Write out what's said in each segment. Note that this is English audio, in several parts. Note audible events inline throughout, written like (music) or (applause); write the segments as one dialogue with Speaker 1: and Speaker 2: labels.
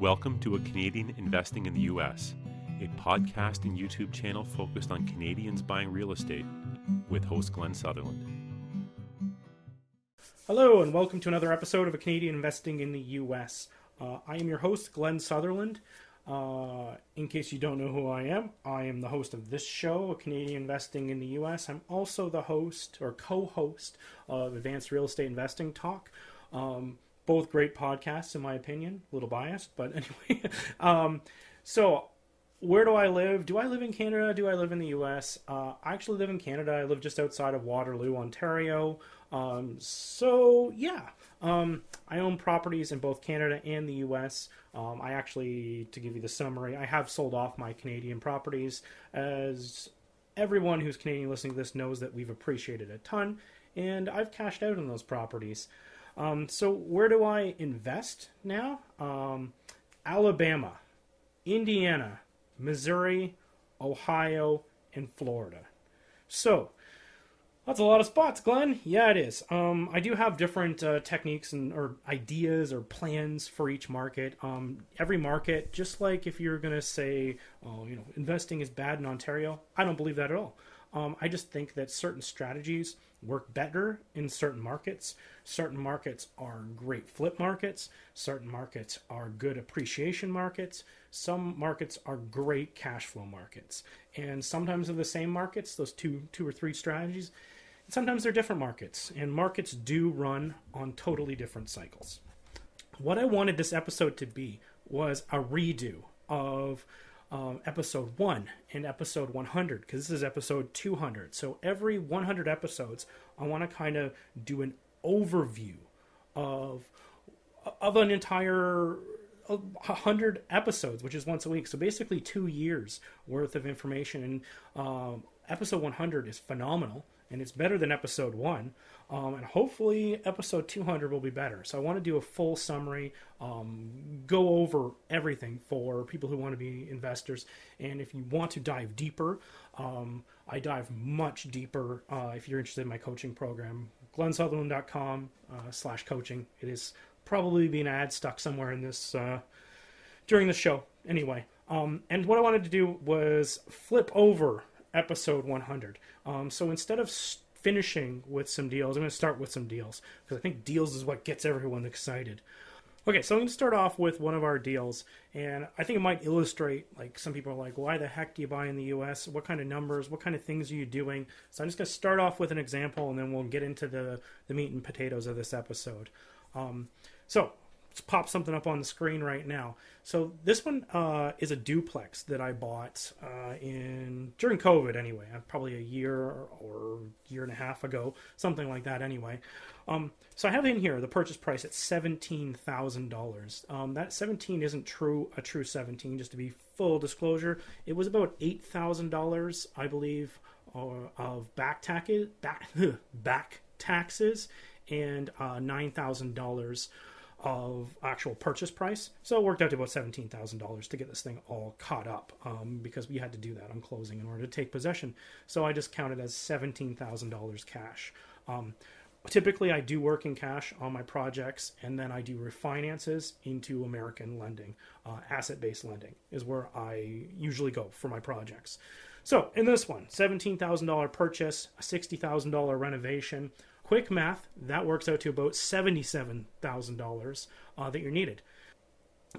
Speaker 1: Welcome to A Canadian Investing in the U.S., a podcast and YouTube channel focused on Canadians buying real estate with host Glen Sutherland.
Speaker 2: Hello, and welcome to another episode of A Canadian Investing in the U.S. Uh, I am your host, Glen Sutherland. Uh, in case you don't know who I am, I am the host of this show, A Canadian Investing in the U.S. I'm also the host or co host of Advanced Real Estate Investing Talk. Um, both great podcasts, in my opinion. A little biased, but (laughs) anyway. um, so, where do I live? Do I live in Canada? Do I live in the U.S.? Uh, I actually live in Canada. I live just outside of Waterloo, Ontario. Um, so, yeah. Um, I own properties in both Canada and the U.S. Um, I actually, to give you the summary, I have sold off my Canadian properties. As everyone who's Canadian listening to this knows that we've appreciated a ton, and I've cashed out on those properties. Um, so where do I invest now? Um, Alabama, Indiana, Missouri, Ohio, and Florida. So that's a lot of spots, Glen. Yeah, it is. Um, I do have different uh, techniques and or ideas or plans for each market. Um, every market, just like if you're to say, oh, you know, investing is bad in Ontario, I don't believe that at all. Um, I just think that certain strategies work better in certain markets. Certain markets are great flip markets. Certain markets are good appreciation markets. Some markets are great cash flow markets. And sometimes in the same markets, those two, two or three strategies, sometimes they're different markets. And markets do run on totally different cycles. What I wanted this episode to be was a redo of um, episode 1 and episode 100 because this is episode 200. So every 100 episodes, I want to kind of do an overview of of an entire 100 episodes, which is once a week. So basically 2 years worth of information and um, episode 100 is phenomenal and it's better than episode 1 um, and hopefully, episode 200 will be better. So, I want to do a full summary, um, go over everything for people who want to be investors. And if you want to dive deeper, um, I dive much deeper uh, if you're interested in my coaching program. GlenSutherland.com uh, slash coaching. It is probably being an ad stuck somewhere in this uh, during the show. Anyway, um, and what I wanted to do was flip over episode 100. Um, so instead of finishing with some deals. I'm going to start with some deals because I think deals is what gets everyone excited. Okay, so I'm going to start off with one of our deals, and I think it might illustrate like some people are like, why the heck do you buy in the U.S.? What kind of numbers? What kind of things are you doing? So I'm just going to start off with an example, and then we'll get into the the meat and potatoes of this episode. Um, so pop something up on the screen right now. So this one uh, is a duplex that I bought uh, in during COVID anyway, uh, probably a year or year and a half ago, something like that anyway. Um, so I have in here the purchase price at seventeen thousand um, dollars. That seventeen isn't true a true seventeen. Just to be full disclosure, it was about eight thousand dollars, I believe, uh, of back taxes, back (laughs) back taxes, and uh, nine thousand dollars of actual purchase price. So it worked out to about $17,000 to get this thing all caught up um, because we had to do that on closing in order to take possession. So I just counted as $17,000 cash. Um, typically, I do work in cash on my projects and then I do refinances into American lending. Uh, Asset based lending is where I usually go for my projects. So in this one, $17,000 purchase, a $60,000 renovation quick math, that works out to about $77,000 uh, that you're needed.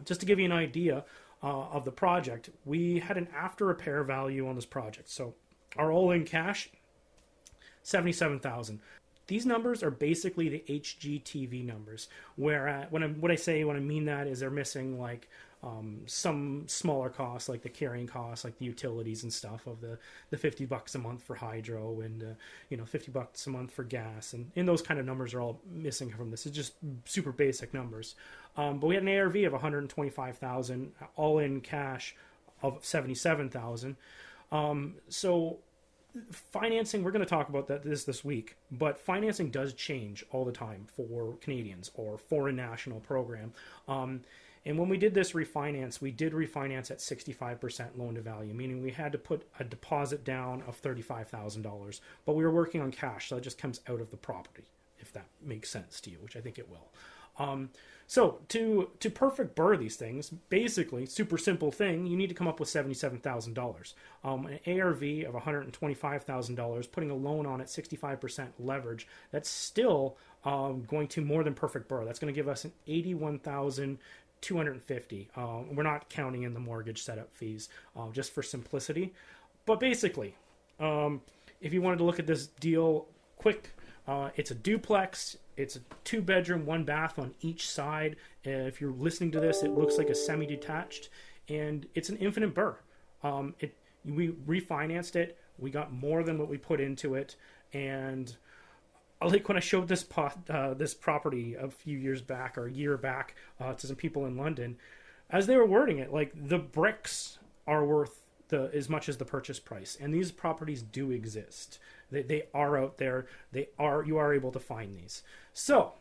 Speaker 2: Just to give you an idea uh, of the project, we had an after repair value on this project. So our all in cash, 77,000. These numbers are basically the HGTV numbers. Where uh, when I, what I say when I mean that is they're missing like um, some smaller costs like the carrying costs, like the utilities and stuff of the, the 50 bucks a month for hydro and, uh, you know, 50 bucks a month for gas. And, and those kind of numbers are all missing from this. It's just super basic numbers. Um, but we had an ARV of 125,000 all in cash of 77,000. Um, so financing we're going to talk about that this this week but financing does change all the time for canadians or foreign national program um, and when we did this refinance, we did refinance at 65% loan to value, meaning we had to put a deposit down of $35,000, but we were working on cash, so it just comes out of the property, if that makes sense to you, which I think it will. Um, so to to perfect BRRRR these things, basically, super simple thing, you need to come up with seventy seven thousand um, dollars. An ARV of one hundred and twenty five thousand dollars, putting a loan on at sixty five percent leverage. That's still um, going to more than perfect BRRRR. That's going to give us an eighty one thousand 250 um, we're not counting in the mortgage setup fees uh, just for simplicity but basically um, if you wanted to look at this deal quick uh, it's a duplex it's a two bedroom, one bath on each side. Uh, if you're listening to this, it looks like a semi detached, and it's an infinite BRRRR. Um, it we refinanced it. We got more than what we put into it, and like when I showed this pot, uh, this property a few years back or a year back uh, to some people in London, as they were wording it, like the bricks are worth the as much as the purchase price, and these properties do exist. They, they are out there. They are you are able to find these. So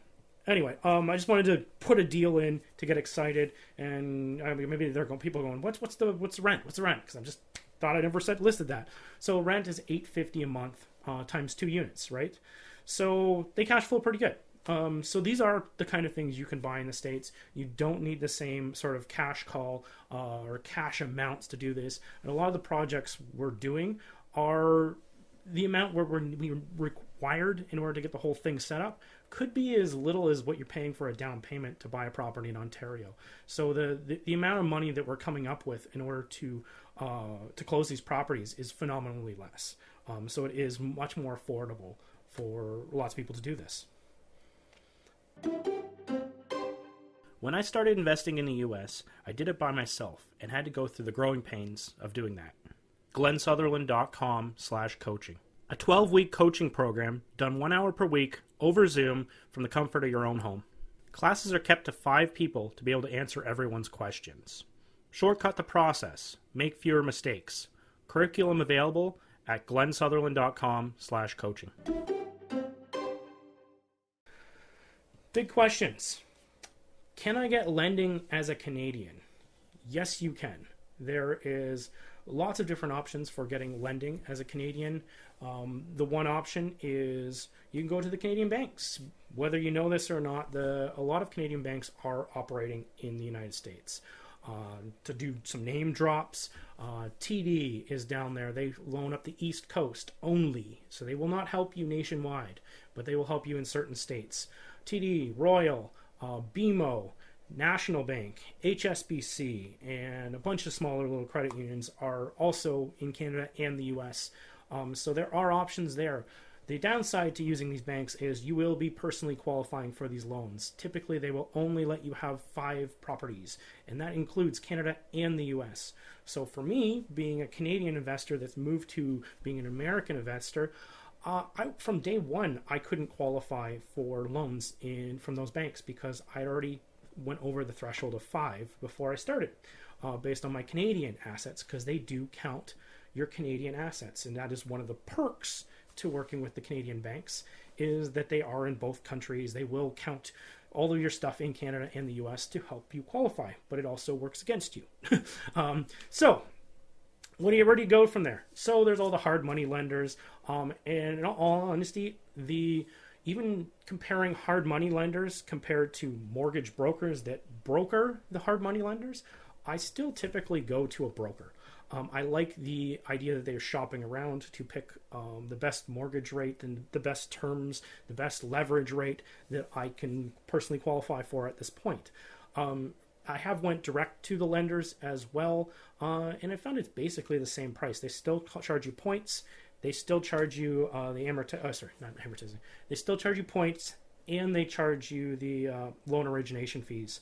Speaker 2: anyway, um, I just wanted to put a deal in to get excited, and I mean, maybe they're going people going, what's what's the what's the rent? What's the rent? Because I'm just thought I'd never said listed that. So rent is eight fifty a month uh, times two units, right? So they cash flow pretty good. Um, so these are the kind of things you can buy in the states. You don't need the same sort of cash call uh, or cash amounts to do this. And a lot of the projects we're doing are the amount where we're we required in order to get the whole thing set up could be as little as what you're paying for a down payment to buy a property in Ontario. So the the, the amount of money that we're coming up with in order to uh, to close these properties is phenomenally less. Um, so it is much more affordable for lots of people to do this. When I started investing in the US, I did it by myself and had to go through the growing pains of doing that glensutherland.com slash coaching. A 12-week coaching program done one hour per week over Zoom from the comfort of your own home. Classes are kept to five people to be able to answer everyone's questions. Shortcut the process. Make fewer mistakes. Curriculum available at glensutherland.com slash coaching. Big questions. Can I get lending as a Canadian? Yes, you can. There is lots of different options for getting lending as a Canadian. Um, the one option is you can go to the Canadian banks. Whether you know this or not, the a lot of Canadian banks are operating in the United States. Uh, to do some name drops, uh, TD is down there. They loan up the East Coast only, so they will not help you nationwide, but they will help you in certain states. TD, Royal, uh, BMO, National Bank, HSBC, and a bunch of smaller little credit unions are also in Canada and the US. Um, so there are options there. The downside to using these banks is you will be personally qualifying for these loans. Typically, they will only let you have five properties, and that includes Canada and the US. So, for me, being a Canadian investor that's moved to being an American investor, uh, I, from day one, I couldn't qualify for loans in from those banks because I'd already went over the threshold of five before I started, uh, based on my Canadian assets, because they do count your Canadian assets, and that is one of the perks to working with the Canadian banks is that they are in both countries. They will count all of your stuff in Canada and the U.S. to help you qualify, but it also works against you. (laughs) um, so what do you where do you go from there? So there's all the hard money lenders, um, and in all honesty, the even comparing hard money lenders compared to mortgage brokers that broker the hard money lenders, I still typically go to a broker. Um, I like the idea that they're shopping around to pick um, the best mortgage rate and the best terms, the best leverage rate that I can personally qualify for at this point. Um, I have went direct to the lenders as well, uh, and I found it's basically the same price. They still charge you points. They still charge you uh, the amorti- oh, sorry, not amortizing. They still charge you points, and they charge you the uh, loan origination fees,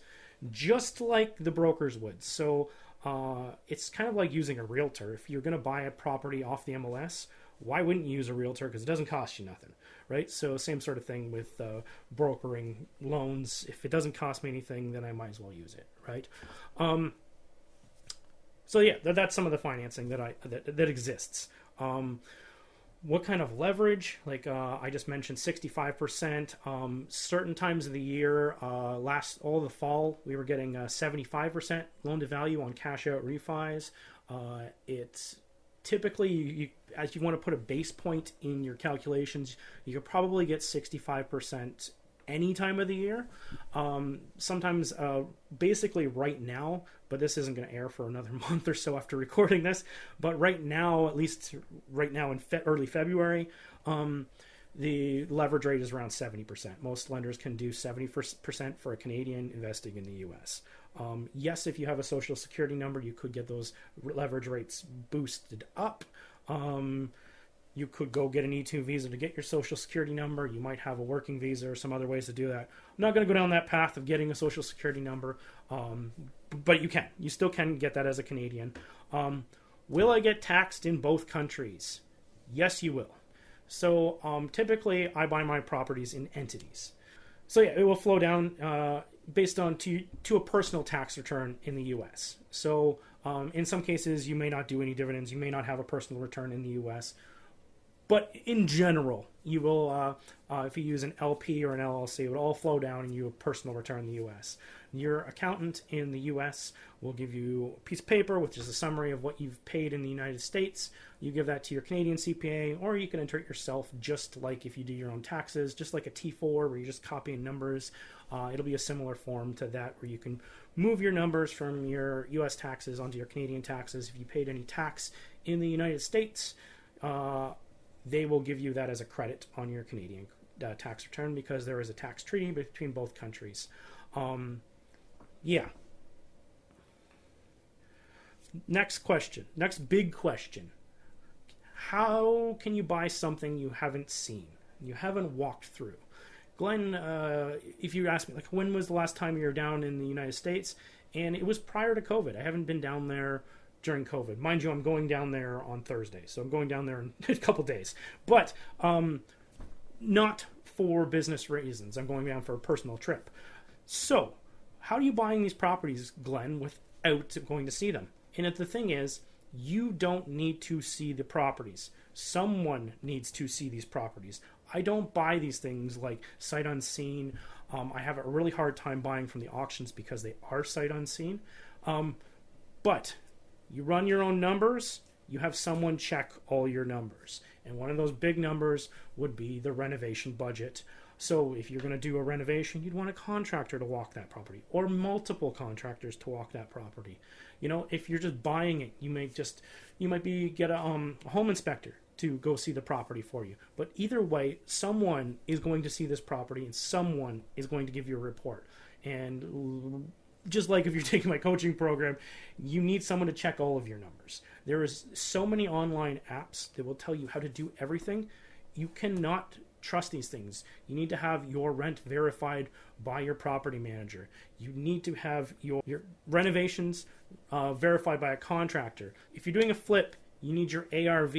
Speaker 2: just like the brokers would. So uh, it's kind of like using a realtor. If you're going to buy a property off the MLS, why wouldn't you use a realtor? Because it doesn't cost you nothing, right? So same sort of thing with uh, brokering loans. If it doesn't cost me anything, then I might as well use it, right? Um, so yeah, that, that's some of the financing that I that, that exists. Um, what kind of leverage? Like uh, i just mentioned 65% um, certain times of the year uh, last all the fall we were getting 75% loan to value on cash out refis. Uh, it's typically you, as you want to put a base point in your calculations you could probably get 65% any time of the year. Um, sometimes, uh, basically, right now, but this isn't going to air for another (laughs) month or so after recording this. But right now, at least right now in fe- early February, um, the leverage rate is around 70%. Most lenders can do 70% for a Canadian investing in the US. Um, yes, if you have a social security number, you could get those leverage rates boosted up. Um, you could go get an E2 visa to get your social security number. You might have a working visa or some other ways to do that. I'm not going to go down that path of getting a social security number, um, but you can. You still can get that as a Canadian. Um, will I get taxed in both countries? Yes, you will. So um, typically, I buy my properties in entities. So yeah, it will flow down uh, based on to to a personal tax return in the U.S. So um, in some cases, you may not do any dividends. You may not have a personal return in the U.S. But in general, you will, uh, uh, if you use an LP or an LLC, it would all flow down and you have personal return in the U.S. Your accountant in the U.S. will give you a piece of paper, which is a summary of what you've paid in the United States. You give that to your Canadian CPA, or you can enter it yourself, just like if you do your own taxes, just like a T4 where you're just copying numbers. Uh, it'll be a similar form to that where you can move your numbers from your U.S. taxes onto your Canadian taxes. If you paid any tax in the United States, uh, they will give you that as a credit on your Canadian uh, tax return because there is a tax treaty between both countries. Um, yeah. Next question. Next big question. How can you buy something you haven't seen? You haven't walked through? Glen, uh, if you ask me, like, when was the last time you were down in the United States? And it was prior to COVID. I haven't been down there during COVID. Mind you, I'm going down there on Thursday, so I'm going down there in (laughs) a couple days, but um, not for business reasons. I'm going down for a personal trip. So, how are you buying these properties, Glen, without going to see them? And the thing is, you don't need to see the properties. Someone needs to see these properties. I don't buy these things like sight unseen. Um, I have a really hard time buying from the auctions because they are sight unseen. Um, but you run your own numbers, you have someone check all your numbers. And one of those big numbers would be the renovation budget. So if you're going to do a renovation, you'd want a contractor to walk that property or multiple contractors to walk that property. You know, if you're just buying it, you may just you might be get a, um, home inspector to go see the property for you. But either way, someone is going to see this property and someone is going to give you a report. And just like if you're (laughs) taking my coaching program, you need someone to check all of your numbers. There is so many online apps that will tell you how to do everything. You cannot trust these things. You need to have your rent verified by your property manager. You need to have your, your renovations uh, verified by a contractor. If you're doing a flip, you need your ARV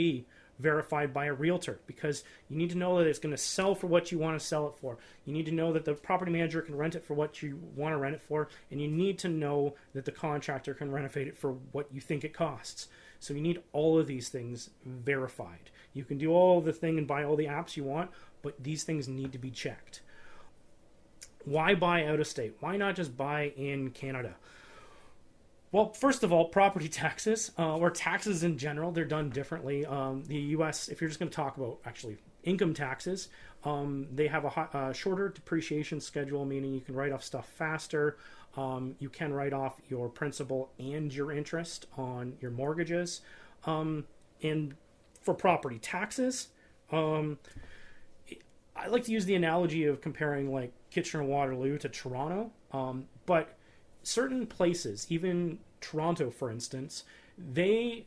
Speaker 2: verified by a realtor because you need to know that it's going to sell for what you want to sell it for. You need to know that the property manager can rent it for what you want to rent it for, and you need to know that the contractor can renovate it for what you think it costs. So you need all of these things verified. You can do all the thing and buy all the apps you want, but these things need to be checked. Why buy out of state? Why not just buy in Canada? Well, first of all, property (laughs) taxes uh, or taxes in general, they're done differently. Um, the U.S., if you're just going to talk about actually income taxes, um, they have a uh, shorter depreciation schedule, meaning you can write off stuff faster. Um, you can write off your principal and your interest on your mortgages. Um, and for property taxes, um, I like to use the analogy of comparing like Kitchener Waterloo to Toronto, um, but certain places, even Toronto, for instance, they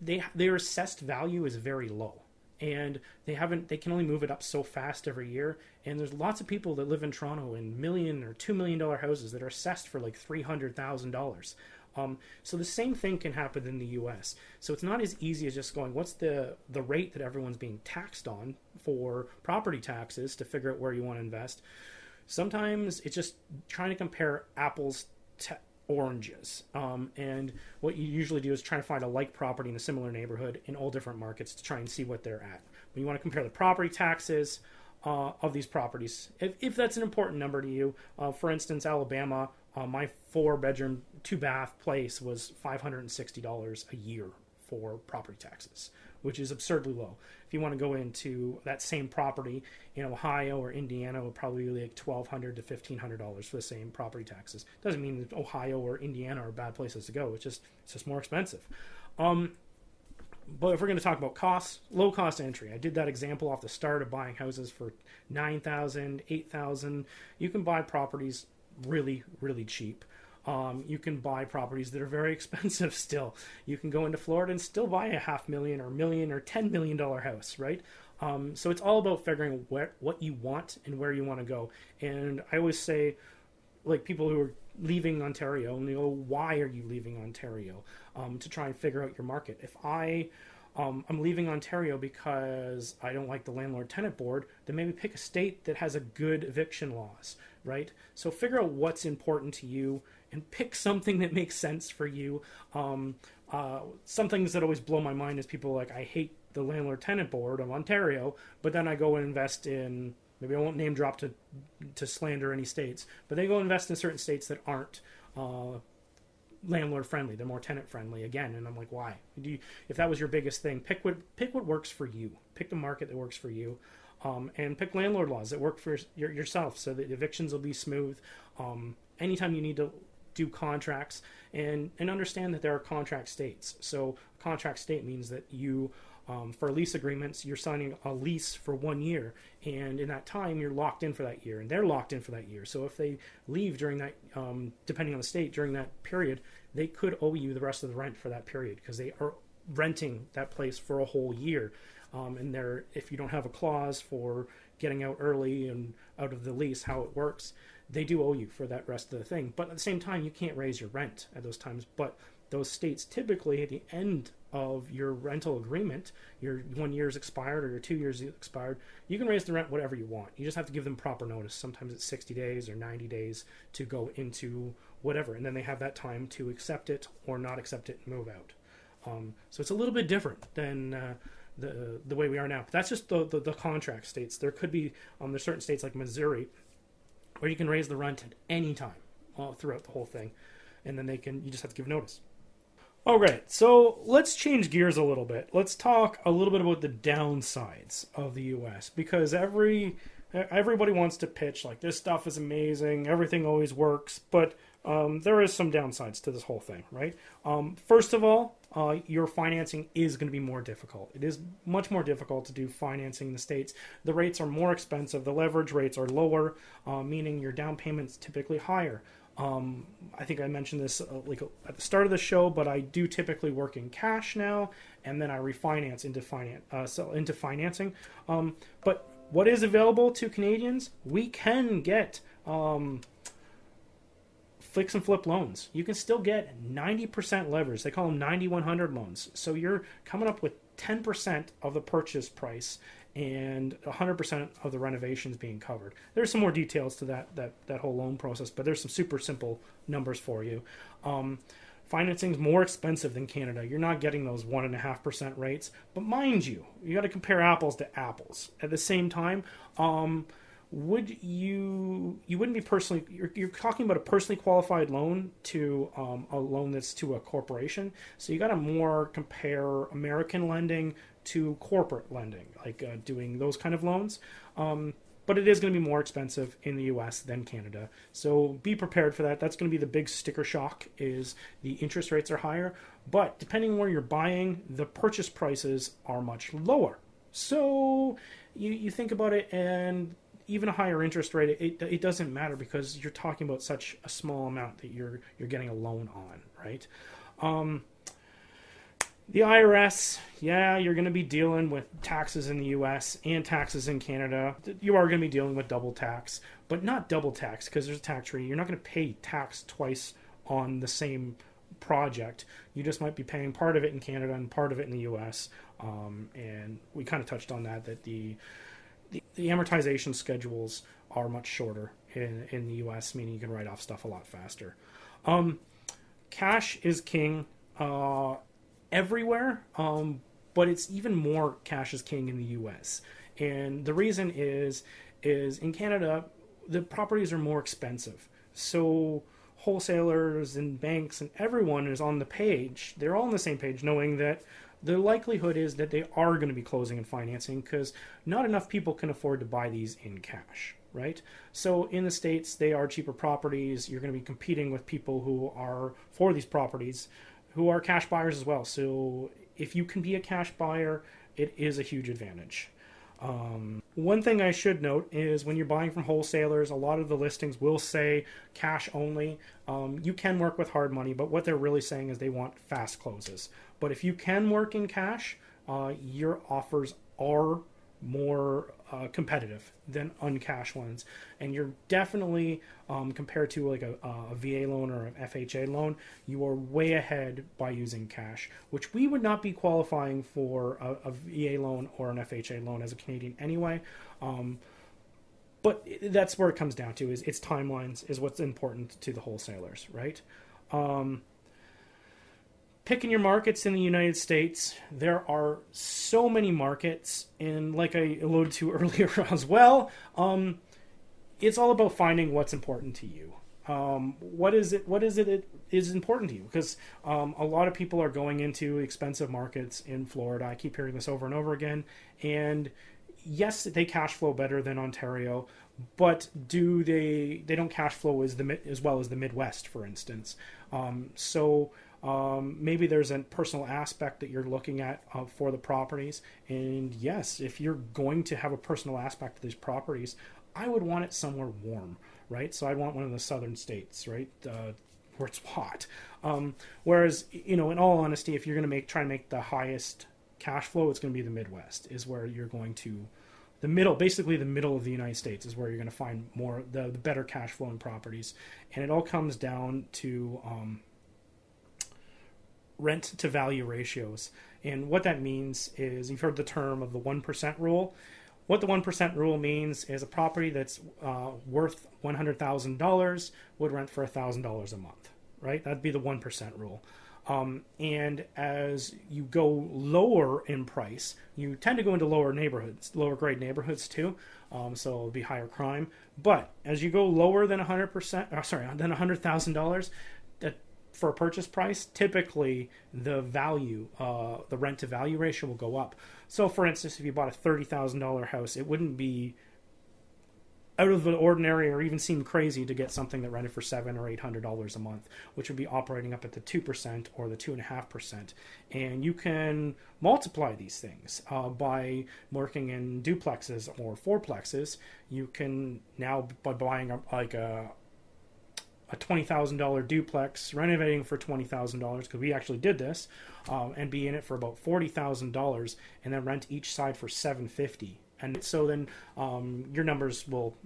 Speaker 2: they their assessed value is very low, and they haven't they can only move it up so fast every year. And there's lots of people that live in Toronto in million or two million dollar houses that are assessed for like three hundred thousand dollars. Um, so the same thing can happen in the U.S. So it's not as easy as just going, what's the the rate that everyone's being taxed on for property taxes to figure out where you want to invest. Sometimes it's just trying to compare apples to oranges. Um, and what you usually do is try to find a like property in a similar neighborhood in all different markets to try and see what they're at. But you want to compare the property taxes uh, of these properties, if, if, that's an important number to you. Uh, for instance, Alabama, uh, my four bedroom, two bath place was $560 a year for property taxes. Which is absurdly low. If you want to go into that same property in Ohio or Indiana, it would probably be like twelve hundred to fifteen hundred dollars for the same property taxes. Doesn't mean that Ohio or Indiana are bad places to go. It's just it's just more expensive. Um, but if we're going to talk about costs, low cost entry. I did that example off the start of buying houses for 9000 8000 You can buy properties really, really cheap. Um, you can buy properties that are very (laughs) expensive still. You can go into Florida and still buy a half million or million or $10 million house, right? Um, so it's all about figuring where, what you want and where you want to go. And I always say, like people who are leaving Ontario and they go, why are you leaving Ontario? Um, to try and figure out your market. If I um, I'm leaving Ontario because I don't like the landlord tenant board, then maybe pick a state that has a good eviction laws, right? So figure out what's important to you and pick something that makes sense for you. Um, uh, some things that always blow my mind is people like, I hate the landlord tenant board of Ontario, but then I go and invest in maybe I won't name drop to to slander any states, but they go invest in certain states that aren't uh, landlord friendly. They're more tenant friendly again. And I'm like, why? Do you, if that was your biggest thing, pick what pick what works for you. Pick the market that works for you, um, and pick landlord laws that work for your, yourself, so that evictions will be smooth. Um, anytime you need to do contracts and and understand that there are contract states. So contract state means that you um, for lease agreements, you're signing a lease for one year, and in that time, you're locked in for that year, and they're locked in for that year. So if they leave during that, um, depending on the state, during that period, they could owe you the rest of the rent for that period because they are renting that place for a whole year. Um, and they're, if you don't have a clause for getting out early and out of the lease, how it works, they do owe you for that rest of the thing. But at the same time, you can't raise your rent at those times. But those states typically at the end of your rental agreement, your one year's expired or your two years expired, you can raise the rent whatever you want. You just have to give them proper notice. Sometimes it's 60 days or 90 days to go into whatever, and then they have that time to accept it or not accept it and move out. Um, so it's a little bit different than uh, the the way we are now. But that's just the, the, the contract states. There could be um, there's certain states like Missouri where you can raise the rent at any time throughout the whole thing, and then they can you just have to give notice. All right, so let's change gears a little bit. Let's talk a little bit about the downsides of the U.S. because every everybody wants to pitch like this stuff is amazing, everything always works, but um, there is some downsides to this whole thing, right? Um, first of all, uh, your financing is going to be more difficult. It is much more difficult to do financing in the states. The rates are more expensive. The leverage rates are lower, uh, meaning your down payment's typically higher. Um, I think I mentioned this uh, like at the start of the show, but I do typically work in cash now, and then I refinance into finance, uh, into financing. Um, but what is available to Canadians? We can get um, fix and flip loans. You can still get 90% leverage. They call them 9100 loans. So you're coming up with 10% of the purchase price and 100% of the renovations being covered. There's some more details to that that that whole loan process, but there's some super simple numbers for you. Um, financing is more expensive than Canada. You're not getting those one and a half percent rates, but mind you, you got to compare apples to apples. At the same time, um, would you you wouldn't be personally you're, you're talking about a personally qualified loan to um, a loan that's to a corporation so you got to more compare american lending to corporate lending, like uh, doing those kind of loans. Um, but it is going to be more expensive in the US than Canada. So be prepared for that. That's going to be the big sticker shock is the interest rates are higher, but depending where you're buying, the purchase prices are much lower. So you, you think about it and even a higher interest rate, it, it doesn't matter because you're talking about such a small amount that you're you're getting a loan on, right? Um, the IRS, yeah, you're going to be dealing with taxes in the US and taxes in Canada. You are going to be dealing with double tax, but not double tax because there's a tax rate. You're not going to pay tax twice on the same project. You just might be paying part of it in Canada and part of it in the US. Um, and we kind of touched on that, that the, the, amortization schedules are much shorter in, in the US, meaning you can write off stuff a lot faster. Um, cash is king. Uh, everywhere, um, but it's even more cash is king in the U.S. And the reason is is in Canada the properties are more expensive, so wholesalers and banks and everyone is on the page. They're all on the same page, knowing that the likelihood is that they are going to be closing and financing because not enough people can afford to buy these in cash right? So in the states, they are cheaper properties. You're going to be competing with people who are for these properties, who are cash buyers as well. So if you can be a cash buyer, it is a huge advantage. Um, one thing I should note is when you're buying from wholesalers, a lot of the listings will say cash only. Um, you can work with hard money, but what they're really saying is they want fast closes. But if you can work in cash, uh, your offers are more uh, competitive than uncash ones, and you're definitely um, compared to like a, a, VA loan or an FHA loan, you are way ahead by using cash, which we would not be qualifying for a, a VA loan or an FHA loan as a Canadian anyway. Um, but that's where it comes down to is its timelines is what's important to the wholesalers, right? Um, picking your markets in the United States, there are so many markets, and like I alluded to (laughs) earlier as well, um, it's all about finding what's important to you. Um, what is it? What is it that is important to you? Because um, a lot of people are going into expensive markets in Florida. I keep hearing this over and over again, and yes, they cash flow better than Ontario, but do they? They don't cash flow as the as well as the Midwest, for instance. Um, so um, maybe there's a personal aspect that you're looking at uh, for the properties. And yes, if you're going to have a personal aspect to these properties, I would want it somewhere warm, right? So I'd want one of the southern states, right? Uh, where it's hot. Um, whereas, you know, in all honesty, if you're going to make try to make the highest cash flow, it's going to be the Midwest, is where you're going to the middle, basically the middle of the United States, is where you're going to find more the, the better cash flowing properties, and it all comes down to um, rent to value ratios. And what that means is you've heard the term of the 1% rule. What the 1% rule means is a property that's uh, worth $100,000 would rent for $1,000 a month, right? That'd be the 1% rule. Um, and as you go lower in price, you tend to go into lower neighborhoods, lower grade neighborhoods too. Um, so it'll be higher crime. But as you go lower than 100%, uh, sorry, than $100,000, that for a purchase price, typically the value, uh, the rent to value ratio will go up. So, for instance, if you bought a thirty thousand dollar house, it wouldn't be out of the ordinary or even seem crazy to get something that rented for seven or eight hundred dollars a month, which would be operating up at the two percent or the two and a half percent. And you can multiply these things uh, by working in duplexes or fourplexes. You can now by buying a, like a a twenty thousand dollar duplex, renovating for twenty thousand dollars because we actually did this, um, and be in it for about forty thousand dollars, and then rent each side for seven fifty, and so then um, your numbers will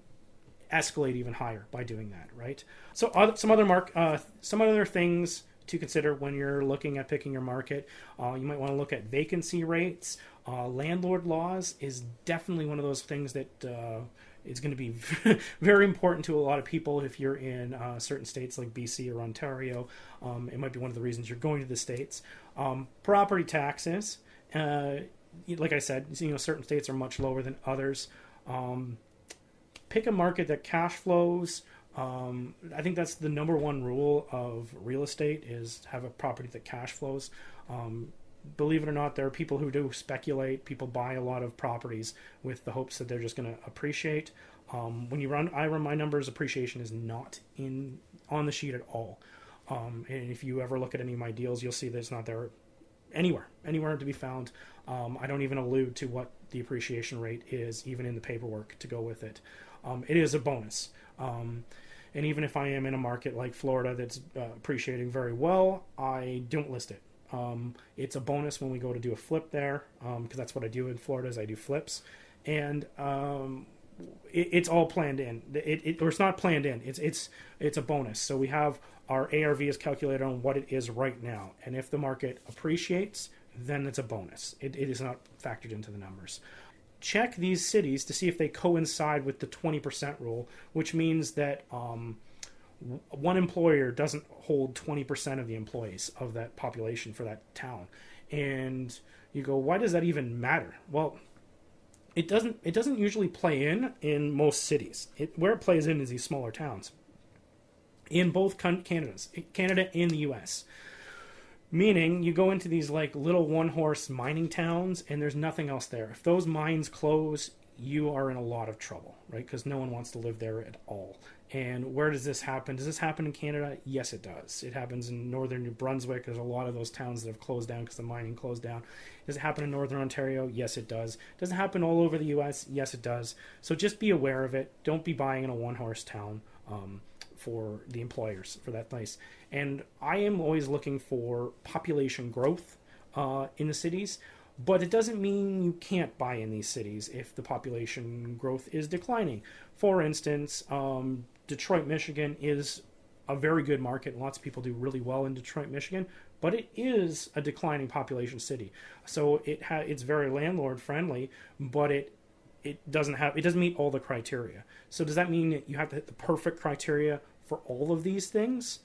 Speaker 2: escalate even higher by doing that, right? So other, some other mark, uh, some other things to consider when you're looking at picking your market. Uh, you might want to look at vacancy rates. Uh, landlord laws is definitely one of those things that is going to be (laughs) very important to a lot of people if you're in uh, certain states like BC or Ontario. Um, it might be one of the reasons you're going to the states. Um, property taxes, uh, like I said, you know, certain states are much lower than others. Um, pick a market that cash flows. Um, I think that's the number one rule of real estate is have a property that cash flows. Um, believe it or not, there are people who do speculate. People buy a lot of properties with the hopes that they're just going to appreciate. Um, when you run, I run my numbers. Appreciation is not in on the sheet at all. Um, and if you ever look at any of my deals, you'll see that it's not there anywhere, anywhere to be found. Um, I don't even allude to what the appreciation rate is, even in the paperwork to go with it. Um, it is a bonus. Um, and even if I am in a market like Florida that's uh, appreciating very well, I don't list it um, it's a bonus when we go to do a flip there because um, that's what I do in Florida is I do flips, and um, it, it's all planned in. It, it, or it's not planned in. It's it's it's a bonus. So we have our ARV is calculated on what it is right now, and if the market appreciates, then it's a bonus. It, it is not factored into the numbers. Check these cities to see if they coincide with the 20% rule, which means that um, one employer doesn't hold 20% of the employees of that population for that town. And you go why does that even matter? Well it doesn't it doesn't usually play in in most cities. It, where it plays in is these smaller towns. In both canada's canada and the us Meaning, you go into these like little one horse mining towns and there's nothing else there. If those mines close, you are in a lot of trouble, right? Because no one wants to live there at all. And where does this happen? Does this happen in Canada? Yes, it does. It happens in northern New Brunswick. There's a lot of those towns that have closed down because the mining closed down. Does it happen in northern Ontario? Yes, it does. Does it happen all over the U.S.? Yes, it does. So just be aware of it. Don't be buying in a one horse town. Um, for the employers for that place. And I am always looking for population growth uh, in the cities, but it doesn't mean you can't buy in these cities if the population growth is declining. For instance, um, Detroit, Michigan is a very good market. Lots of people do really well in Detroit, Michigan, but it is a declining population city. So it ha- it's very landlord friendly, but it it doesn't have it doesn't meet all the criteria. So does that mean that you have to hit the perfect criteria for all of these things?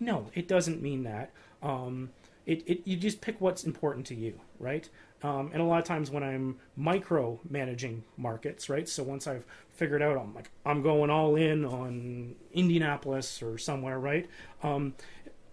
Speaker 2: No, it doesn't mean that. Um, it, it you just pick what's important to you, right? Um, and a lot of times when I'm micro managing markets, right? So once I've figured out, I'm like, I'm going all in on Indianapolis or somewhere, right? Um,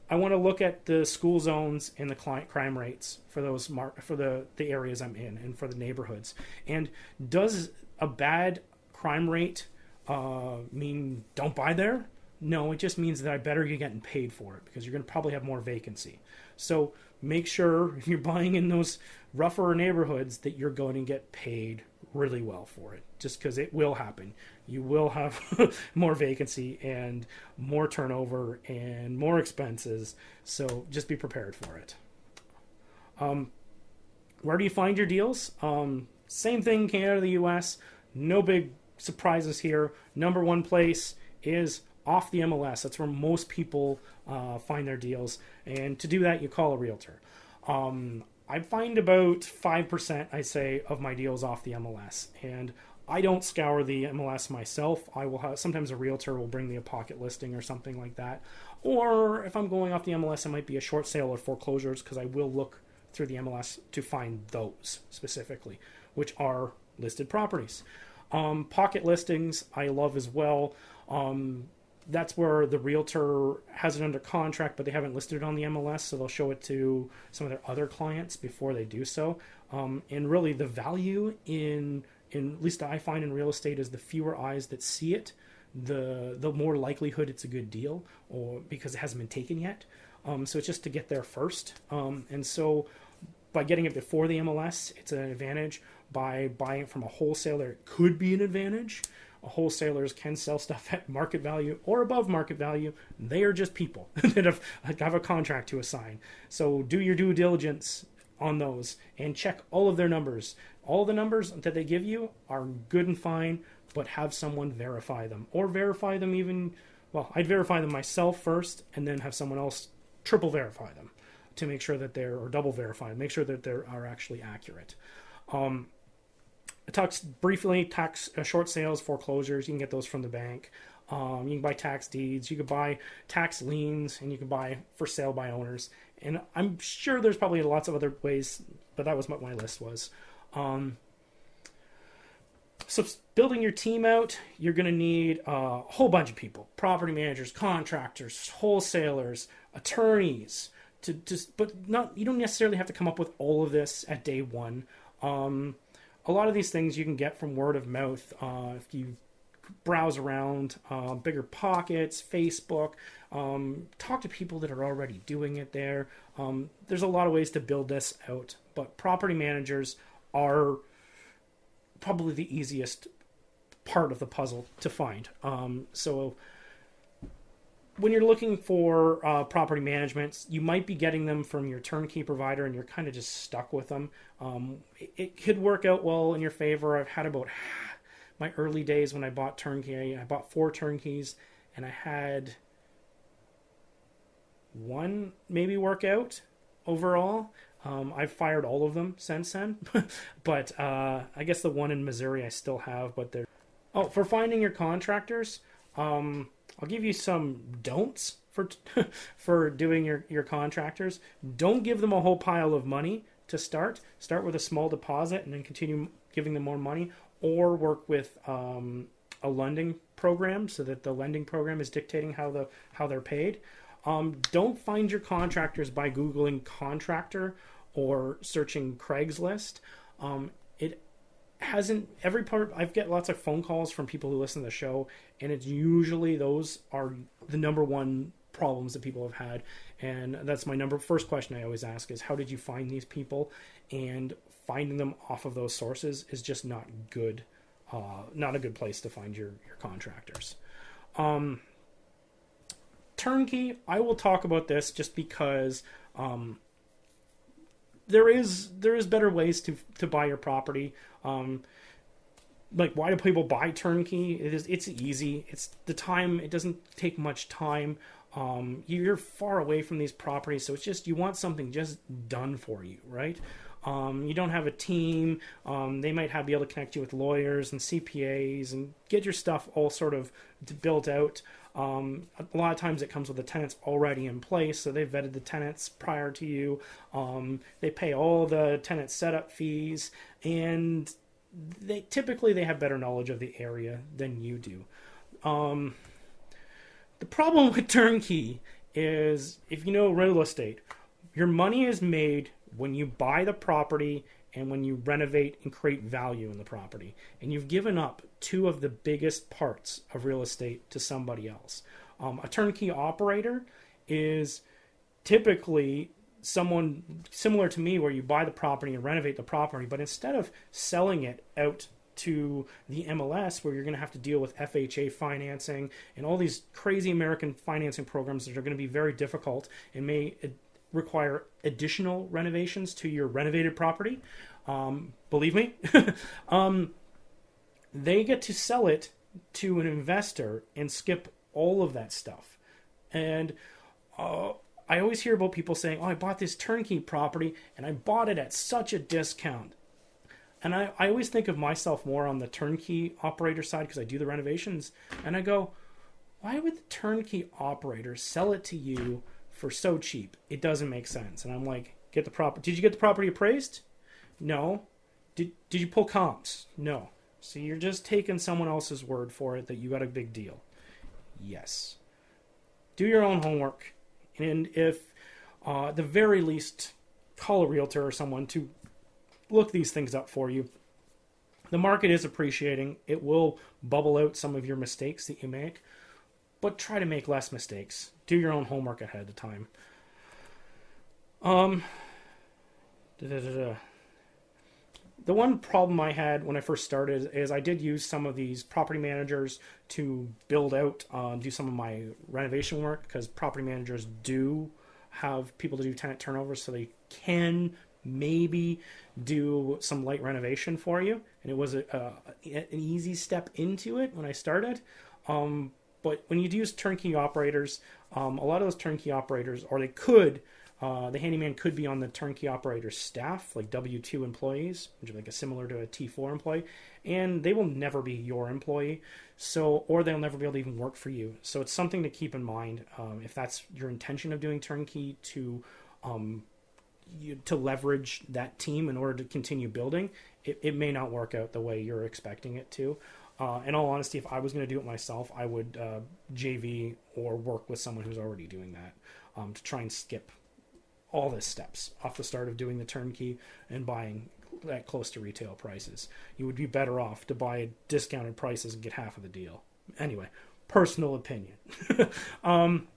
Speaker 2: I want to look at the school zones and the client crime rates for those mar- for the the areas I'm in and for the neighborhoods. And does a bad crime rate uh, mean don't buy there? No, it just means that I better get getting paid for it because you're going to probably have more vacancy. So make sure if (laughs) you're buying in those rougher neighborhoods that you're going to get paid really well for it just because it will happen. You will have (laughs) more vacancy and more turnover and more expenses so just be prepared for it. Um, where do you find your deals? Um, same thing canada the us no big surprises here. Number one place is off the mls that's where most people uh, find their deals and to do that you call a realtor um, I find about 5%, I say, of my deals off the MLS. And I don't scour the MLS myself. I will have sometimes a realtor will bring me a pocket listing or something like that. Or if I'm going off the MLS, it might be a short sale or foreclosures because I will look through the MLS to find those specifically, which are listed properties. Um, pocket listings I love as well. Um, that's where the realtor has it under contract, but they haven't listed it on the MLS, so they'll show it to some of their other clients before they do so. Um, and really, the value in, in at least I find in real estate is the fewer eyes that see it, the the more likelihood it's a good deal, or because it hasn't been taken yet. Um, so it's just to get there first. Um, and so by getting it before the MLS, it's an advantage. By buying it from a wholesaler, it could be an advantage wholesalers can sell stuff at market value or above market value. They are just people (laughs) that have, have a contract to assign. So do your due diligence on those and check all of their numbers. All the numbers that they give you are good and fine, but have someone verify them or verify them even. Well, I'd verify them myself first and then have someone else triple verify them to make sure that they're or double verify, make sure that they are actually accurate. Um, talks briefly tax uh, short sales foreclosures. You can get those from the bank. Um, you can buy tax deeds. You can buy tax liens and you can buy for sale by owners. And i'm sure there's probably lots of other ways but that was what my list was. Um, so building your team out you're going to need a whole bunch of people. Property managers contractors wholesalers attorneys to just but not you don't necessarily have to come up with all of this at day one. Um, a lot of these things you can get from word of mouth uh, if you browse around uh, BiggerPockets facebook um, talk to people that are already doing it there. Um, there's a lot of ways to build this out but property managers are probably the easiest part of the puzzle to find. Um, so when you're looking for uh, property management, you might be getting them from your turnkey provider, and you're kind of just stuck with them. Um, it, it, could work out well in your favor. I've had about (sighs) my early days when I bought turnkey. I bought four turnkeys, and I had one maybe work out overall. Um, I've fired all of them since then, (laughs) but uh, I guess the one in Missouri I still have. But they're oh for finding your contractors. Um, I'll give you some don'ts for (laughs) for doing your your contractors. Don't give them a whole pile of money to start. Start with a small deposit and then continue giving them more money, or work with um, a lending program so that the lending program is dictating how the how they're paid. Um, don't find your contractors by Googling contractor or searching Craigslist. Um, hasn't every part I've get lots of phone calls from people who listen to the show and it's usually those are the number one problems that people have had. And that's my number first question I always ask is how did you find these people? And finding them off of those sources is just not good uh, not a good place to find your your contractors. Um, turnkey I will talk about this just because um, there is there is better ways to to buy your property. Um, like why do people buy turnkey? It is it's easy. It's the time. It doesn't take much time. Um, you're far away from these properties, so it's just you want something just done for you, right? Um, you don't have a team. Um, they might have be able to connect you with lawyers and CPAs and get your stuff all sort of built out. Um, a lot of times it comes with the tenants already in place, so they've vetted the tenants prior to you. Um, they pay all the tenant setup fees, and they typically they have better knowledge of the area than you do. Um, the problem (laughs) with turnkey is if you know real estate, your money is made when you buy the property and when you renovate and create value in the property. And you've given up two of the biggest parts of real estate to somebody else. Um, a turnkey operator is typically someone similar to me where you buy the property and renovate the property, but instead of selling it out to the MLS where you're going to have to deal with FHA financing and all these crazy American financing programs that are going to be very difficult and may require additional renovations to your renovated property, um, believe me, (laughs) um, they get to sell it to an investor and skip all of that stuff. And uh, I always hear about people saying, Oh, I bought this turnkey property and I bought it at such a discount. And I, I always think of myself more on the turnkey operator side because I do the renovations. And I go, why would the turnkey operator sell it to you for so cheap. It doesn't make sense. And I'm like, get the property. Did you get the property appraised? No. Did Did you pull comps? No. So you're just taking someone else's word for it that you got a big deal. Yes. Do your own homework, and if uh, the very least, call a realtor or someone to look these things up for you. The market is appreciating. It will bubble out some of your mistakes that you make, but try to make less mistakes. Do your own homework ahead of time. Um, the one problem I had when I first started is I did use some of these property managers to build out, um, do some of my renovation work because property managers do have people to do tenant turnover, so they can maybe do some light renovation for you. And it was a, a an easy step into it when I started. Um, but when you use turnkey operators, um, a lot of those turnkey operators, or they could, uh, the handyman could be on the turnkey operator's staff, like W two employees, which is like a similar to a T four employee, and they will never be your employee. So, or they'll never be able to even work for you. So it's something to keep in mind um, if that's your intention of doing turnkey to. Um, you, to leverage that team in order to continue building, it, it may not work out the way you're expecting it to. Uh, in all honesty, if I was going to do it myself, I would uh, JV or work with someone who's already doing that um, to try and skip all the steps off the start of doing the turnkey and buying at close to retail prices. You would be better off to buy discounted prices and get half of the deal. Anyway, personal opinion. (laughs) um,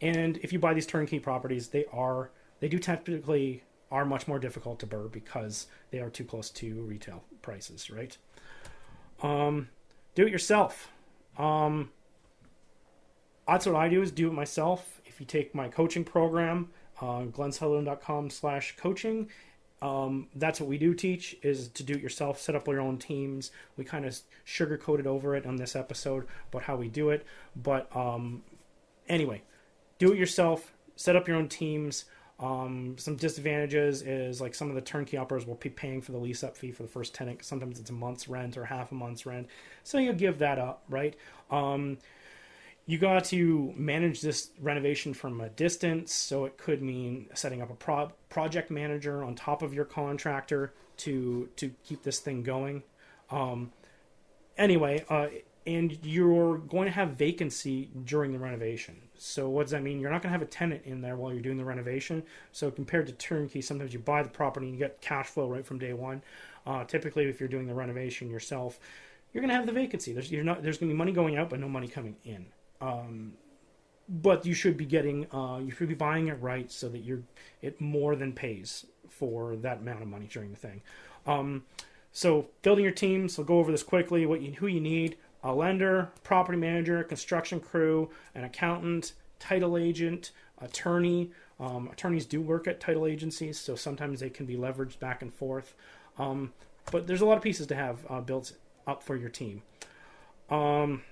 Speaker 2: and if you buy these turnkey properties, they are they do typically are much more difficult to BRRRR because they are too close to retail prices, right? Um, do it yourself. Um, that's what I do is do it myself. If you take my coaching program, uh, glensutherland.com slash coaching, um, that's what we do teach is to do it yourself, set up your own teams. We kind of sugar-coated over it on this episode about how we do it. But um, anyway, do it yourself, set up your own teams. Um, some disadvantages is like some of the turnkey operators will be paying for the lease up fee for the first tenant. Sometimes it's a month's rent or half a month's rent. So you give that up, right? Um, you got to manage this renovation from a distance. So it could mean setting up a pro- project manager on top of your contractor to, to keep this thing going. Um, anyway, uh, and you're going to have vacancy during the renovation. So what does that mean? You're not going to have a tenant in there while you're doing the renovation. So compared to turnkey, sometimes you buy the property and you get cash flow right from day one. Uh, typically, if you're doing the renovation yourself, you're going to have the vacancy. There's not there's going to be money going out, but no money coming in. Um, but you should be getting uh, you should be buying it right so that you're it more than pays for that amount of money during the thing. Um, so building your team. So go over this quickly. What you, who you need: a lender, property manager, construction crew, an accountant, title agent, attorney. Um, attorneys do work at title agencies, so sometimes they can be leveraged back and forth. Um, but there's a lot of pieces to have uh, built up for your team. Um,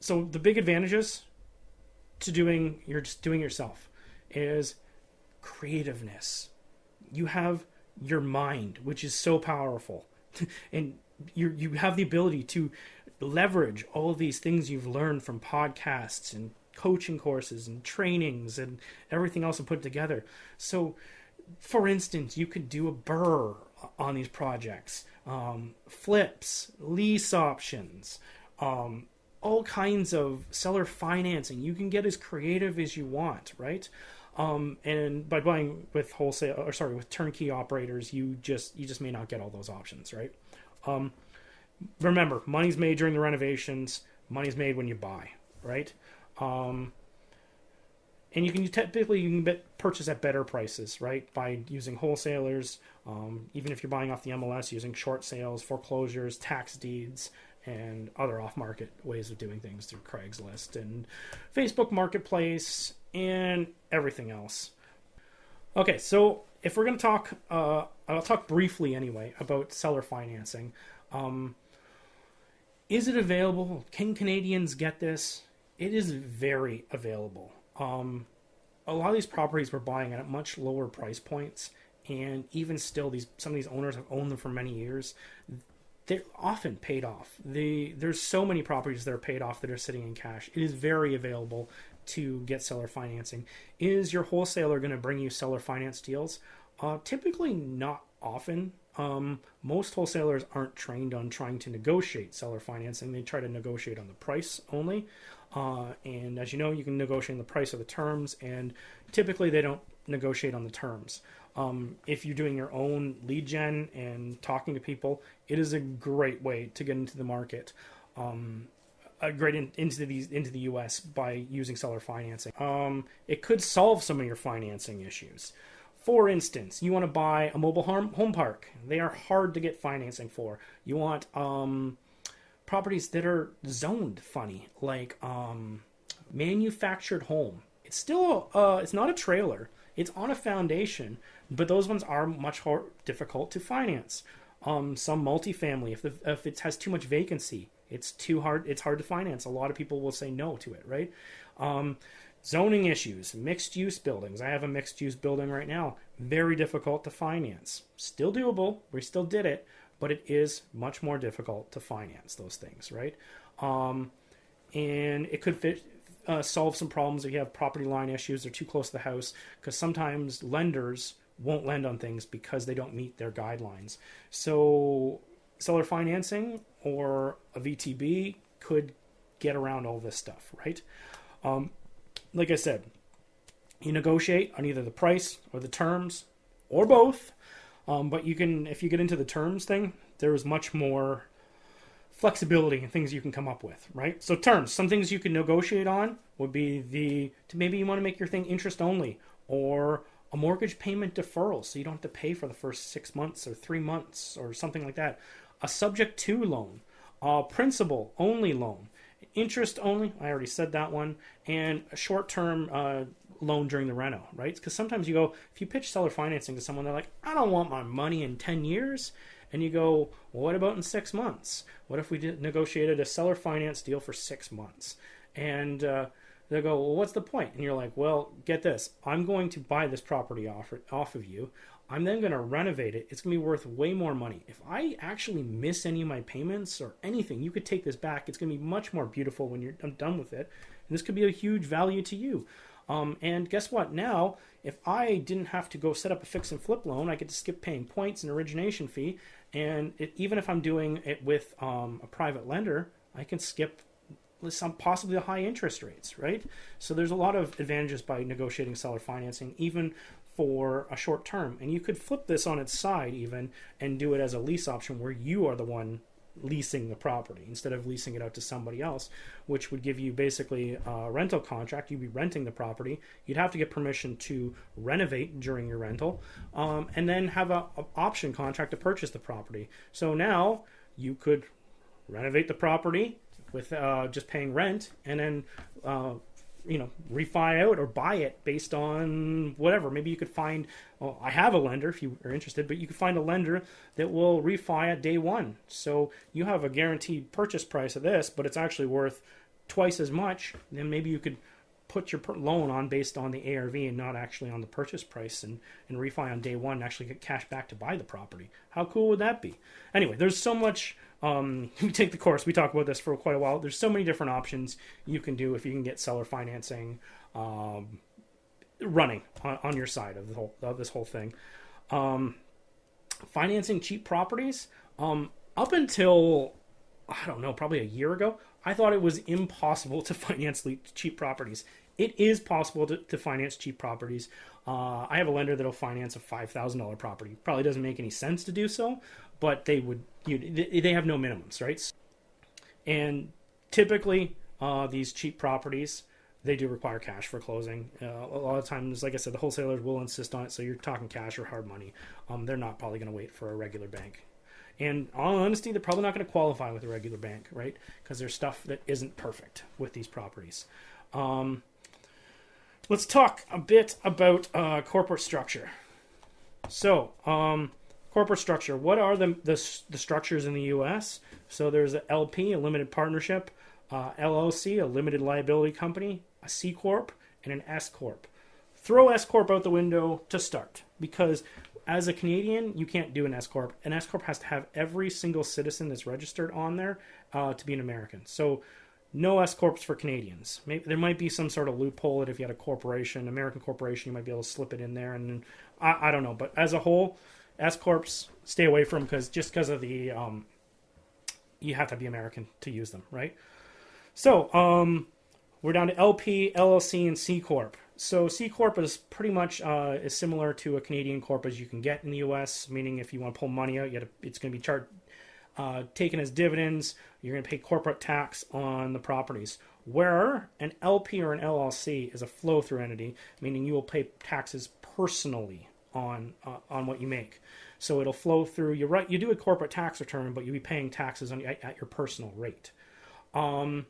Speaker 2: so the big advantages to doing you're just doing yourself is creativeness. You have your mind, which is so powerful, (laughs) and you you have the ability to leverage all these things you've learned from podcasts and coaching courses and trainings and everything else and put together. So, for instance, you could do a BRRRR on these projects, um, flips, lease options, um, all kinds of seller financing. You can get as creative as you want, right? Um, and by buying with wholesale or sorry with turnkey operators, you just you just may not get all those options, right? Um, remember, money's made during the renovations. Money's made when you buy, right? Um, and you can typically you can purchase at better prices, right? By using wholesalers, um, even if you're buying off the MLS, using short sales, foreclosures, tax deeds, and other off-market ways of doing things through Craigslist and Facebook Marketplace and everything else. Okay, so if we're going to talk, uh, I'll talk briefly anyway about seller financing. Um, is it available? Can Canadians get this? It is very available. Um, a lot of these properties we're buying at much lower price points, and even still, these some of these owners have owned them for many years. They're often paid off. There's so many properties that are paid off that are sitting in cash. It is very available to get seller financing. Is your wholesaler going to bring you seller finance deals? Uh, typically, not often. Um, most wholesalers aren't trained on trying to negotiate seller financing. They try to negotiate on the price only. Uh, and as you know, you can negotiate on the price or the terms, and typically they don't negotiate on the terms. Um, if you're doing your own lead gen and talking to people, it is a great way to get into the market. Um, great in, into these into the U.S. by using seller financing. Um, it could solve some of your financing issues. For instance, you want to buy a mobile home, home park. They are hard to get financing for. You want um, properties that are zoned funny, like um, manufactured home. It's still uh, it's not a trailer. It's on a foundation, but those ones are much more difficult to finance. Um, some multifamily, if the, if it has too much vacancy, it's too hard. It's hard to finance. A lot of people will say no to it, right? Um, zoning issues, mixed use buildings. I have a mixed use building right now. Very difficult to finance. Still doable. We still did it, but it is much more difficult to finance those things, right? Um, and it could fit, uh, solve some problems if you have property line issues, they're too close to the house, because sometimes lenders won't lend on things because they don't meet their guidelines. So, seller financing or a VTB could get around all this stuff, right? Um, like I said, you negotiate on either the price or the terms or both um, but you can, if you get into the terms thing, there is much more flexibility and things you can come up with, right? So terms, some things you can negotiate on would be the maybe you want to make your thing interest only or a mortgage payment deferral so you don't have to pay for the first six months or three months or something like that. A subject to loan, a principal only loan, interest only. I already said that one, and a short term uh, loan during the reno, right? Because sometimes you go, if you pitch seller financing to someone, they're like, I don't want my money in 10 years. And you go, well, what about in six months? What if we negotiated a seller finance deal for six months? And uh, they go, well, what's the point? And you're like, well, get this. I'm going to buy this property off, off of you. I'm then going to renovate it. It's going to be worth way more money. If I actually miss any of my payments or anything, you could take this back. It's going to be much more beautiful when you're done with it. And this could be a huge value to you. Um, and guess what? Now, if I didn't have to go set up a fix and flip loan, I get to skip paying points and origination fee. And it, even if I'm doing it with um, a private lender, I can skip some possibly high interest rates, right? So there's a lot of advantages by negotiating seller financing, even for a short term. And you could flip this on its side even and do it as a lease option where you are the one leasing the property instead of leasing it out to somebody else, which would give you basically a rental contract. You'd be renting the property. You'd have to get permission to renovate during your rental, um, and then have a, a option contract to purchase the property. So now you could renovate the property with uh, just paying rent, and then uh, you know refi out or buy it based on whatever. Maybe you could find well i have a lender if you are interested but you could find a lender that will refi at day one. So you have a guaranteed purchase price of this but it's actually worth twice as much. Then maybe you could put your loan on based on the arv and not actually on the purchase price and, and refi on day one and actually get cash back to buy the property. How cool would that be? Anyway there's so much um, (laughs) you take the course. We talk about this for quite a while. There's so many different options you can do if you can get seller financing um, running on, on, your side of the whole of this whole thing. Um, financing cheap properties. Um, up until I don't know, probably a year ago, I thought it was impossible to (laughs) finance cheap properties. It is possible to, to finance cheap properties. Uh, I have a lender that'll finance a five thousand dollar property. Probably doesn't make any sense to do so, but they would you they have no minimums, right? And typically, uh, these cheap properties they do require cash for closing. Uh, a lot of times, like I said, the wholesalers will insist on it. So you're talking cash or hard money. Um, they're not probably going to wait for a regular bank. And all honesty, they're probably not going to qualify with a regular bank, right? Because there's stuff that isn't perfect with these properties. Um, let's talk a bit about uh, corporate structure. So, um, corporate structure. What are the, the, the structures in the U.S.? So there's a LP, a limited partnership, uh, LLC, a limited liability company, a C corp, and an S corp. Throw S corp out the window to start because as a Canadian, you can't do an S corp. An S corp has to have every single citizen that's registered on there uh, to be an American. So no S corps for Canadians. Maybe there might be some sort of loophole that if you had a corporation, American corporation, you might be able to slip it in there. And I, I don't know, but as a whole, S corps stay away from because just because of the um, you have to be American to use them, right? So um, we're down to LP, LLC, and C corp. So C corp is pretty much uh, similar to a Canadian corp as you can get in the U.S. Meaning, if you want to pull money out, you to, it's going to be uh, taken as dividends. You're going to pay corporate tax on the properties. Where an LP or an LLC is a flow through entity, meaning you will pay taxes personally on uh, on what you make. So it'll flow through. You're right. You do a corporate tax return, but you'll be paying taxes on at, your personal rate. Um,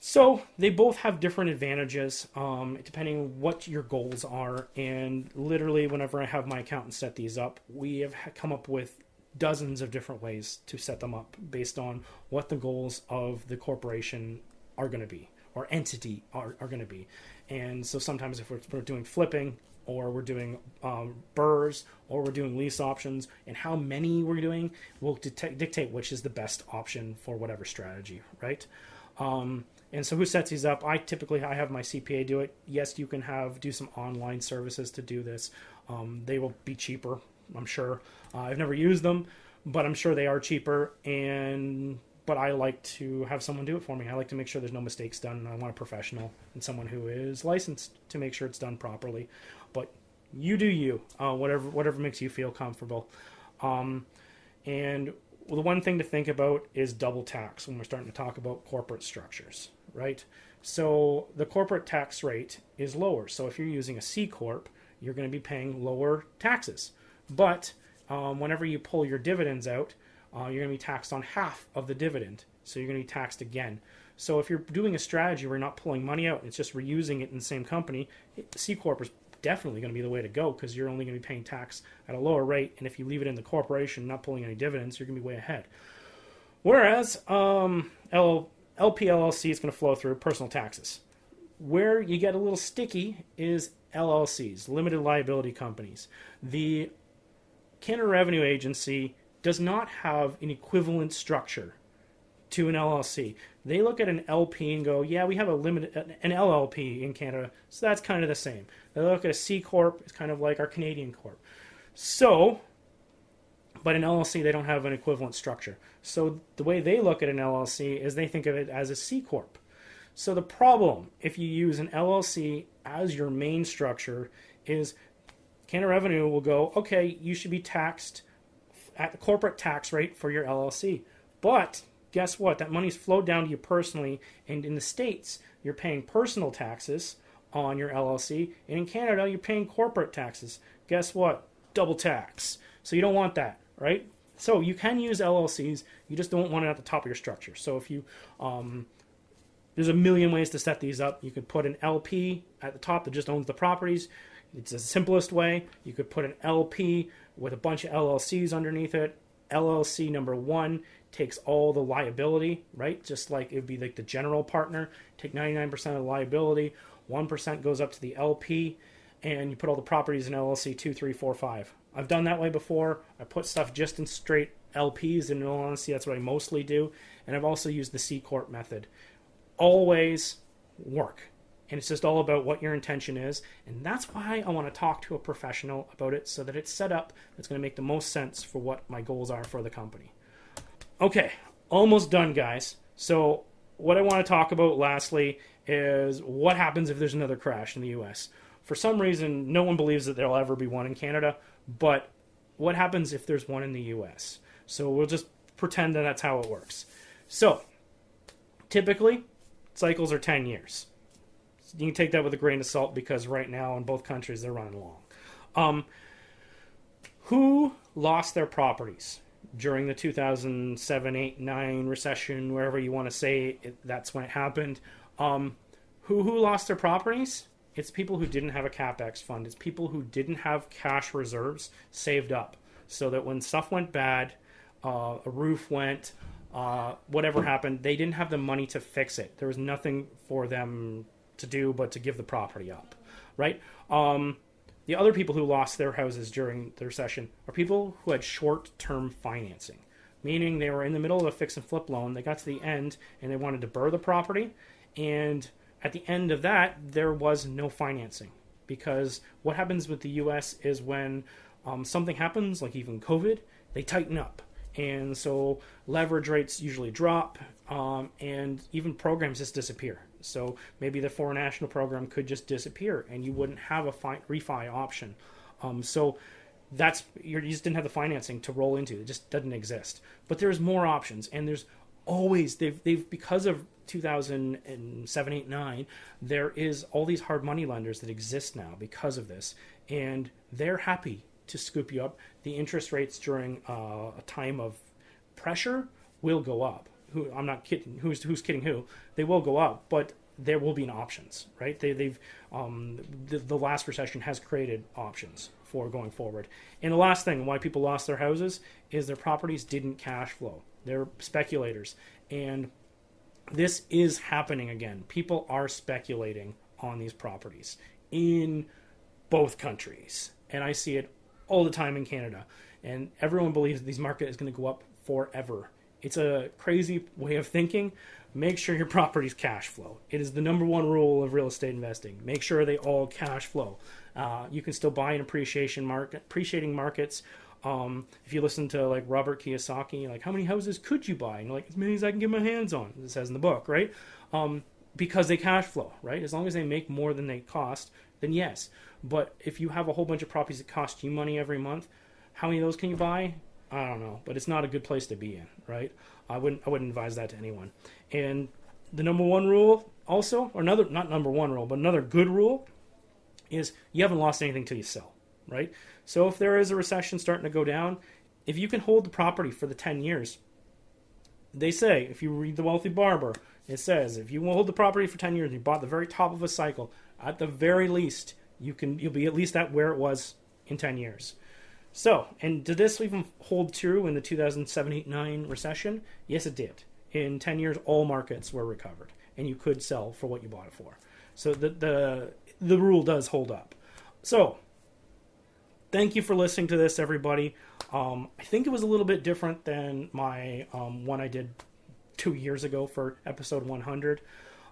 Speaker 2: so they both have different advantages um, depending what your goals are. And literally, whenever I have my accountant set these up, we have come up with dozens of different ways to set them up based on what the goals of the corporation are going to be or entity are, are going to be. And so sometimes if we're doing flipping, or we're doing um, BRRRRs, or we're doing lease options, and how many we're doing will dictate which is the best option for whatever strategy, right? Um, and so who sets these up? I typically I have my CPA do it. Yes, you can have do some online services to do this. Um, they will be cheaper, I'm sure. Uh, I've never used them, but I'm sure they are cheaper. And but I like to have someone do it for me. I like to make sure there's no mistakes done. I want a professional and someone who is licensed to make sure it's done properly. But you do you, uh, whatever whatever makes you feel comfortable. Um, and the one thing to think about is double tax when we're starting to talk about corporate structures, right? So the corporate tax rate is lower. So if you're using a C corp, you're going to be paying lower taxes. But um, whenever you pull your dividends out, uh, you're going to be taxed on half of the dividend. So you're going to be taxed again. So if you're doing a strategy where you're not pulling money out, it's just reusing it in the same company, C corp is definitely going to be the way to go because you're only going to be paying tax at a lower rate. And if you leave it in the corporation, not pulling any dividends, you're going to be way ahead. Whereas um, L- LPLLC is going to flow through personal taxes. Where you get a little sticky is LLCs, limited liability companies. The Canada Revenue Agency does not have an equivalent structure to an LLC. They look at an LP and go, yeah, we have a limited an LLP in Canada, so that's kind of the same. They look at a C corp, it's kind of like our Canadian corp. So, but an LLC they don't have an equivalent structure. So the way they look at an LLC is they think of it as a C corp. So the problem if you use an LLC as your main structure is Canada Revenue will go, okay, you should be taxed at the corporate tax rate for your LLC. But guess what? That money's flowed down to you personally, and in the States, you're paying personal taxes on your LLC, and in Canada, you're paying corporate taxes. Guess what? Double tax. So you don't want that, right? So you can use LLCs, you just don't want it at the top of your structure. So if you, um, there's a million ways to set these up. You could put an LP at the top that just owns the properties. It's the simplest way. You could put an LP with a bunch of LLCs underneath it. LLC number one takes all the liability, right? Just like it would be like the general partner, take 99% of the liability, 1% goes up to the LP, and you put all the properties in LLC 2, 3, 4, 5. I've done that way before. I put stuff just in straight LPs, and in all honesty, that's what I mostly do. And I've also used the C Corp method. Always work. And it's just all about what your intention is. And that's why I want to talk to a professional about it so that it's set up that's going to make the most sense for what my goals are for the company. Okay, almost done, guys. So, what I want to talk about lastly is what happens if there's another crash in the US. For some reason, no one believes that there'll ever be one in Canada, but what happens if there's one in the US? So, we'll just pretend that that's how it works. So, typically, cycles are 10 years. You can take that with a grain of salt because right now in both countries they're running long. Um, who lost their properties? during the 2007, 8, 9 recession, wherever you want to say it, that's when it happened. Um, who who lost their properties? It's people who didn't have a capex fund. It's people who didn't have cash reserves saved up, so that when stuff went bad, uh, a roof went, uh, whatever happened, they didn't have the money to fix it. There was nothing for them to do but to give the property up, right? Um, the other people who lost their houses during the recession are people who had short term financing, meaning they were in the middle of a fix and flip loan. They got to the end and they wanted to BRRRR the property. And at the end of that, there was no financing. Because what happens with the US is when um, something happens, like even COVID, they tighten up. And so leverage rates usually drop, um, and even programs just disappear. So maybe the foreign national program could just disappear, and you wouldn't have a fi- refi option. Um, so that's you just didn't have the financing to roll into. It just doesn't exist. But there's more options, and there's always they've they've because of 2007 8 9 there is all these hard money lenders that exist now because of this and they're happy to scoop you up the interest rates during uh, a time of pressure will go up who I'm not kidding. Who's who's kidding who? They will go up, but there will be an options, right? They, they've um, the, the last recession has created options for going forward. And the last thing why people lost their houses is their properties didn't cash flow. They're speculators, and this is happening again. People are speculating on these properties in both countries, and I see it all the time in Canada. And everyone believes these market is going to go up forever it's a crazy way of thinking. Make sure your properties cash flow. It is the number one rule of real estate investing. Make sure they all cash flow. Uh, you can still buy in appreciation market, appreciating markets. Um, if you listen to like Robert Kiyosaki, like how many houses could you buy? And like as many as I can get my hands on. It says in the book, right? Um, because they cash flow, right? As long as they make more than they cost, then yes. But if you have a whole bunch of properties that cost you money every month, how many of those can you buy? I don't know, but it's not a good place to be in, right? I wouldn't I wouldn't advise that to anyone. And the number one rule also, or another not number one rule, but another good rule is you haven't lost anything till you sell, right? So if there is a recession starting to go down, if you can hold the property for the 10 years, they say, if you read The Wealthy Barber, it says if you hold the property for 10 years, and you bought the very top of a cycle, at the very least, you can you'll be at least at where it was in 10 years. So, and did this even hold true in the 2007 8 9 recession? Yes, it did. In 10 years, all markets were recovered, and you could sell for what you bought it for. So the, the, the rule does hold up. So, thank you for listening to this, everybody. Um, I think it was a little bit different than my um, one I did two years ago for episode 100.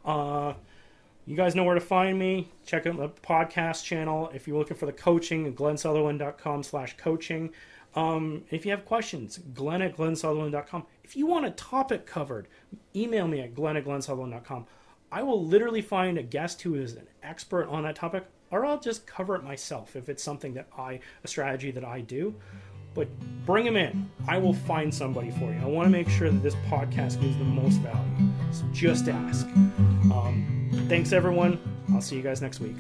Speaker 2: Uh, you guys know where to find me. Check out the podcast channel. If you're looking for the coaching, glensutherland.com slash coaching. Um, if you have questions, glen at glensutherland.com. If you want a topic covered, email me at glen at glensutherland.com. I will literally find a guest who is an expert on that topic, or I'll just cover it myself if it's something that I, a strategy that I do. But bring them in. I will find somebody for you. I want to make sure that this podcast gives the most value. So just ask. Um, thanks, everyone. I'll see you guys next week.